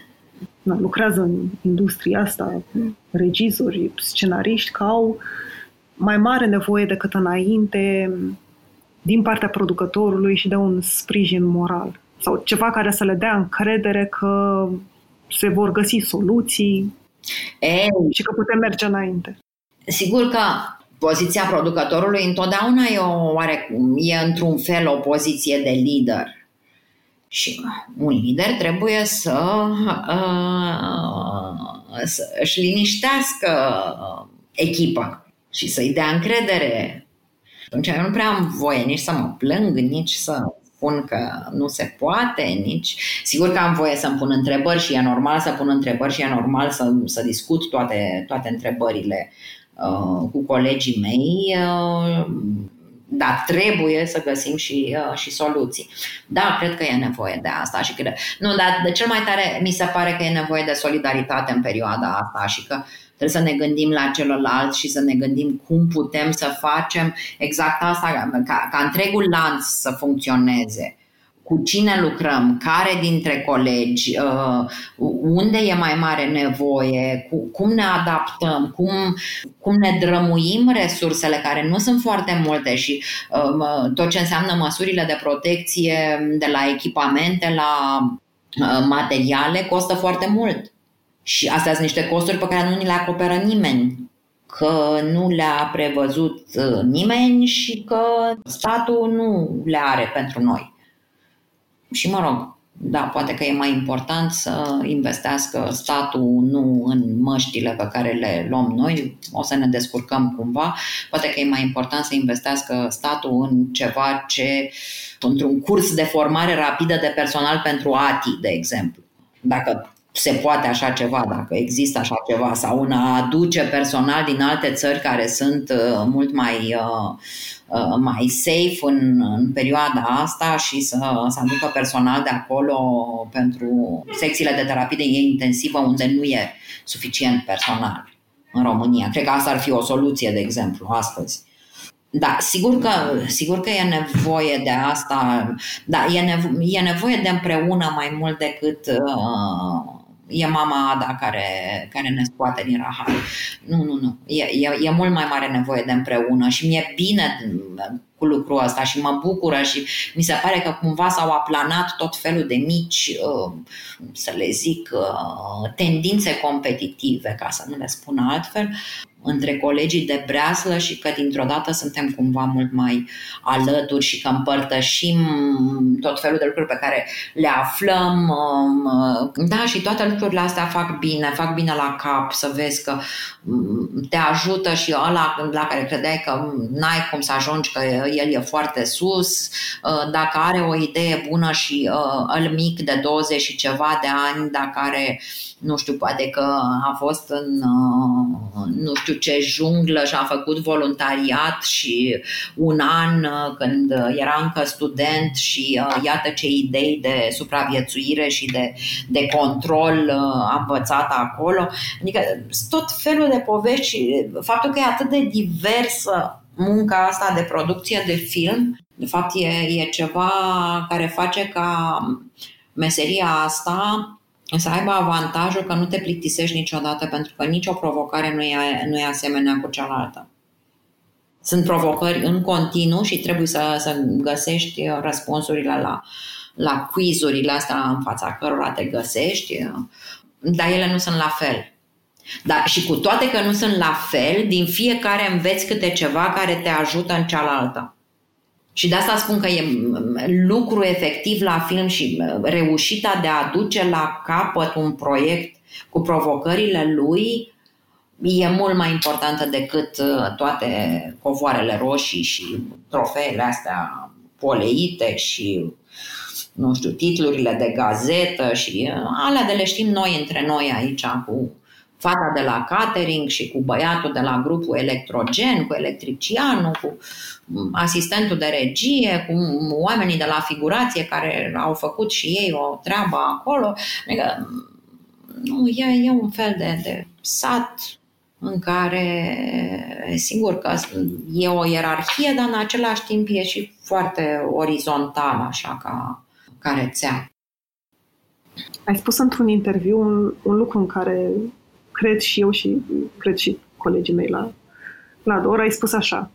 na, lucrează în industria asta, regizori, scenariști, că au mai mare nevoie decât înainte din partea producătorului și de un sprijin moral sau ceva care să le dea încredere că se vor găsi soluții Ei, și că putem merge înainte. Sigur că poziția producătorului întotdeauna e, o, oarecum, e într-un fel o poziție de lider. Și un lider trebuie să, uh, să își liniștească echipa și să-i dea încredere. Atunci eu nu prea am voie nici să mă plâng, nici să spun că nu se poate, nici... Sigur că am voie să-mi pun întrebări și e normal să pun întrebări și e normal să, să discut toate, toate întrebările Uh, cu colegii mei, uh, dar trebuie să găsim și, uh, și soluții. Da, cred că e nevoie de asta și cred. Nu, dar de cel mai tare mi se pare că e nevoie de solidaritate în perioada asta și că trebuie să ne gândim la celălalt și să ne gândim cum putem să facem exact asta, ca, ca întregul lanț să funcționeze cu cine lucrăm, care dintre colegi, uh, unde e mai mare nevoie, cum ne adaptăm, cum, cum ne drămuim resursele care nu sunt foarte multe și uh, tot ce înseamnă măsurile de protecție de la echipamente la uh, materiale costă foarte mult. Și astea sunt niște costuri pe care nu ni le acoperă nimeni că nu le-a prevăzut nimeni și că statul nu le are pentru noi. Și mă rog, da, poate că e mai important să investească statul nu în măștile pe care le luăm noi, o să ne descurcăm cumva, poate că e mai important să investească statul în ceva ce, într-un curs de formare rapidă de personal pentru ATI, de exemplu. Dacă se poate așa ceva, dacă există așa ceva, sau în a aduce personal din alte țări care sunt uh, mult mai uh, Uh, mai safe în, în perioada asta și să, să aducă personal de acolo pentru secțiile de terapie intensivă unde nu e suficient personal în România. Cred că asta ar fi o soluție, de exemplu, astăzi. Da, sigur că, sigur că e nevoie de asta, da, e, nevo- e nevoie de împreună mai mult decât uh, e mama Ada care, care ne scoate din rahar. Nu, nu, nu. E, e, e mult mai mare nevoie de împreună și mi-e bine cu lucrul ăsta și mă bucură și mi se pare că cumva s-au aplanat tot felul de mici, uh, să le zic, uh, tendințe competitive, ca să nu le spun altfel, între colegii de breaslă și că dintr-o dată suntem cumva mult mai alături și că împărtășim tot felul de lucruri pe care le aflăm. Um, da, și toate lucrurile astea fac bine, fac bine la cap să vezi că um, te ajută și ăla la care credeai că n-ai cum să ajungi, că el e foarte sus, dacă are o idee bună și îl mic de 20 și ceva de ani, dacă are nu știu, poate că a fost în nu știu ce junglă și a făcut voluntariat și un an când era încă student și iată ce idei de supraviețuire și de, de control a învățat acolo. Adică tot felul de povești și faptul că e atât de diversă munca asta de producție de film, de fapt e, e ceva care face ca meseria asta să aibă avantajul că nu te plictisești niciodată, pentru că nicio provocare nu e, nu e asemenea cu cealaltă. Sunt provocări în continuu și trebuie să, să găsești răspunsurile la, la quizurile astea în fața cărora te găsești, dar ele nu sunt la fel. Dar și cu toate că nu sunt la fel, din fiecare înveți câte ceva care te ajută în cealaltă. Și de asta spun că e lucru efectiv la film și reușita de a duce la capăt un proiect cu provocările lui e mult mai importantă decât uh, toate covoarele roșii și trofeele astea poleite și nu știu, titlurile de gazetă și uh, alea de le știm noi între noi aici cu fata de la catering și cu băiatul de la grupul electrogen, cu electricianul, cu asistentul de regie, cu oamenii de la figurație care au făcut și ei o treabă acolo. Adică, nu, e, e un fel de, de sat în care, sigur că e o ierarhie, dar în același timp e și foarte orizontal, așa, ca, ca rețea. Ai spus într-un interviu un, un lucru în care cred și eu și cred și colegii mei la, la DOR, ai spus așa.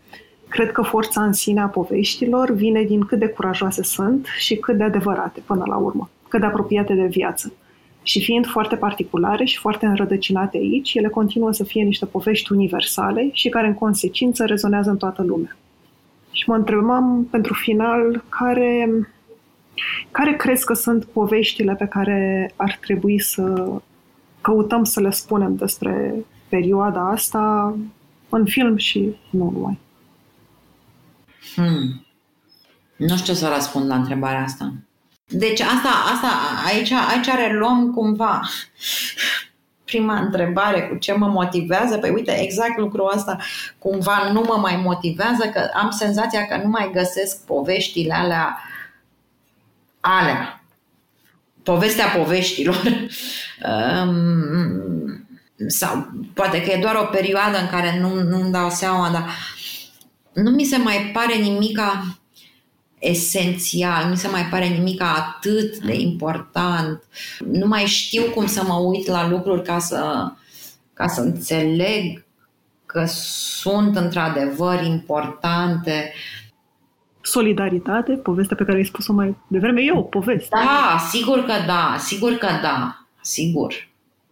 Cred că forța în sine a poveștilor vine din cât de curajoase sunt și cât de adevărate până la urmă, cât de apropiate de viață. Și fiind foarte particulare și foarte înrădăcinate aici, ele continuă să fie niște povești universale și care în consecință rezonează în toată lumea. Și mă întrebam pentru final care, care crezi că sunt poveștile pe care ar trebui să căutăm să le spunem despre perioada asta în film și nu numai. Hmm. Nu știu să răspund la întrebarea asta. Deci asta, asta aici, aici reluăm cumva prima întrebare, cu ce mă motivează? Păi uite, exact lucrul ăsta cumva nu mă mai motivează, că am senzația că nu mai găsesc poveștile alea alea povestea poveștilor. sau poate că e doar o perioadă în care nu, nu-mi dau seama, dar nu mi se mai pare nimica esențial, nu mi se mai pare nimica atât de important. Nu mai știu cum să mă uit la lucruri ca să, ca să înțeleg că sunt într-adevăr importante. Solidaritate, povestea pe care ai spus-o mai devreme, e o poveste. Da, sigur că da, sigur că da, sigur.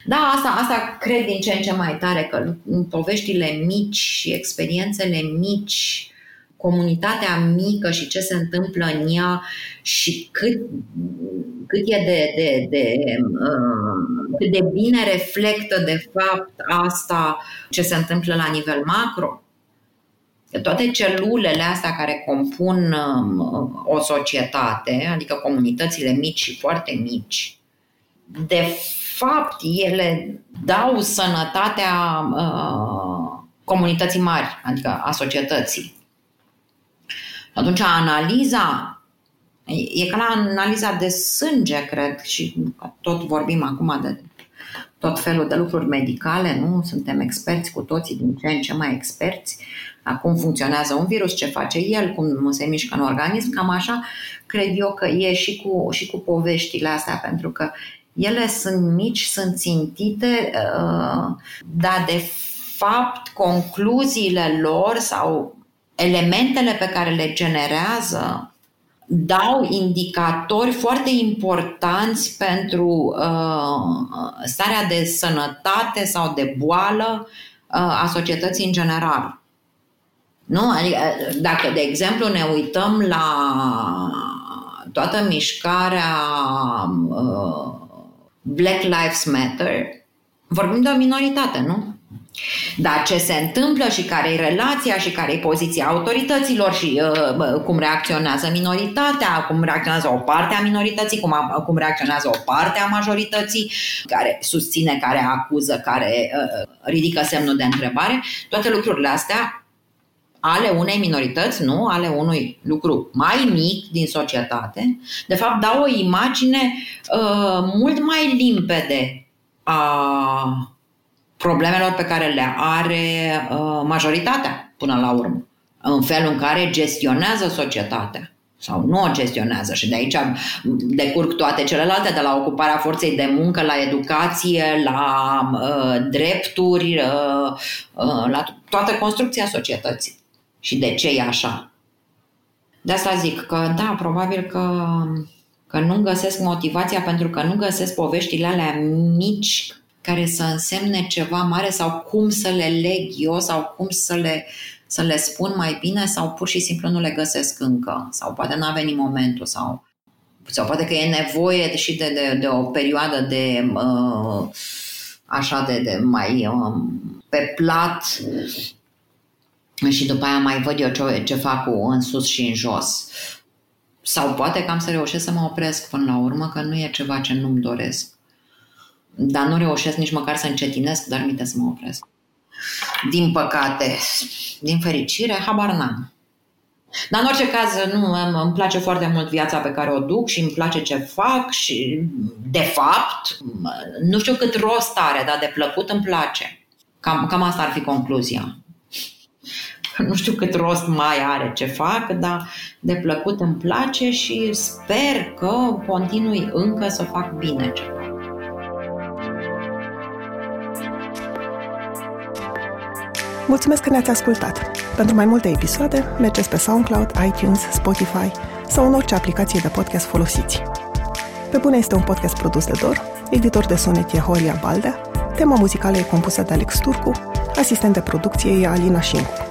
Da, asta, asta cred din ce în ce mai tare, că în poveștile mici și experiențele mici, comunitatea mică și ce se întâmplă în ea și cât, cât e de, de, de uh, cât de bine reflectă de fapt asta ce se întâmplă la nivel macro toate celulele astea care compun um, o societate, adică comunitățile mici și foarte mici, de fapt ele dau sănătatea uh, comunității mari, adică a societății. Atunci analiza e ca la analiza de sânge, cred, și tot vorbim acum de tot felul de lucruri medicale, nu? Suntem experți cu toții, din ce în ce mai experți la cum funcționează un virus, ce face el, cum se mișcă în organism, cam așa cred eu că e și cu, și cu poveștile astea, pentru că ele sunt mici, sunt țintite, uh, dar de fapt concluziile lor sau elementele pe care le generează dau indicatori foarte importanți pentru uh, starea de sănătate sau de boală uh, a societății în general. Nu? Adică, dacă, de exemplu, ne uităm la toată mișcarea uh, Black Lives Matter, vorbim de o minoritate, nu? Dar ce se întâmplă și care e relația și care e poziția autorităților și uh, cum reacționează minoritatea, cum reacționează o parte a minorității, cum, a, cum reacționează o parte a majorității, care susține, care acuză, care uh, ridică semnul de întrebare, toate lucrurile astea ale unei minorități, nu ale unui lucru mai mic din societate, de fapt dau o imagine uh, mult mai limpede a problemelor pe care le are uh, majoritatea până la urmă, în felul în care gestionează societatea sau nu o gestionează și de aici decurg toate celelalte, de la ocuparea forței de muncă, la educație, la uh, drepturi, uh, uh, la toată construcția societății. Și de ce e așa? De asta zic că, da, probabil că, că nu găsesc motivația pentru că nu găsesc poveștile alea mici care să însemne ceva mare sau cum să le leg eu sau cum să le, să le spun mai bine sau pur și simplu nu le găsesc încă sau poate n-a venit momentul sau, sau poate că e nevoie și de, de, de o perioadă de uh, așa de, de mai uh, pe plat și după aia mai văd eu ce, ce fac cu în sus și în jos. Sau poate că am să reușesc să mă opresc până la urmă, că nu e ceva ce nu-mi doresc dar nu reușesc nici măcar să încetinesc, dar minte să mă opresc. Din păcate, din fericire, habar n-am. Dar în orice caz, nu, îmi place foarte mult viața pe care o duc și îmi place ce fac și, de fapt, nu știu cât rost are, dar de plăcut îmi place. Cam, cam asta ar fi concluzia. Nu știu cât rost mai are ce fac, dar de plăcut îmi place și sper că continui încă să fac bine ce fac. Mulțumesc că ne-ați ascultat! Pentru mai multe episoade, mergeți pe SoundCloud, iTunes, Spotify sau în orice aplicație de podcast folosiți. Pe bune este un podcast produs de Dor, editor de sonet e Horia Baldea, tema muzicală e compusă de Alex Turcu, asistent de producție e Alina Șincu.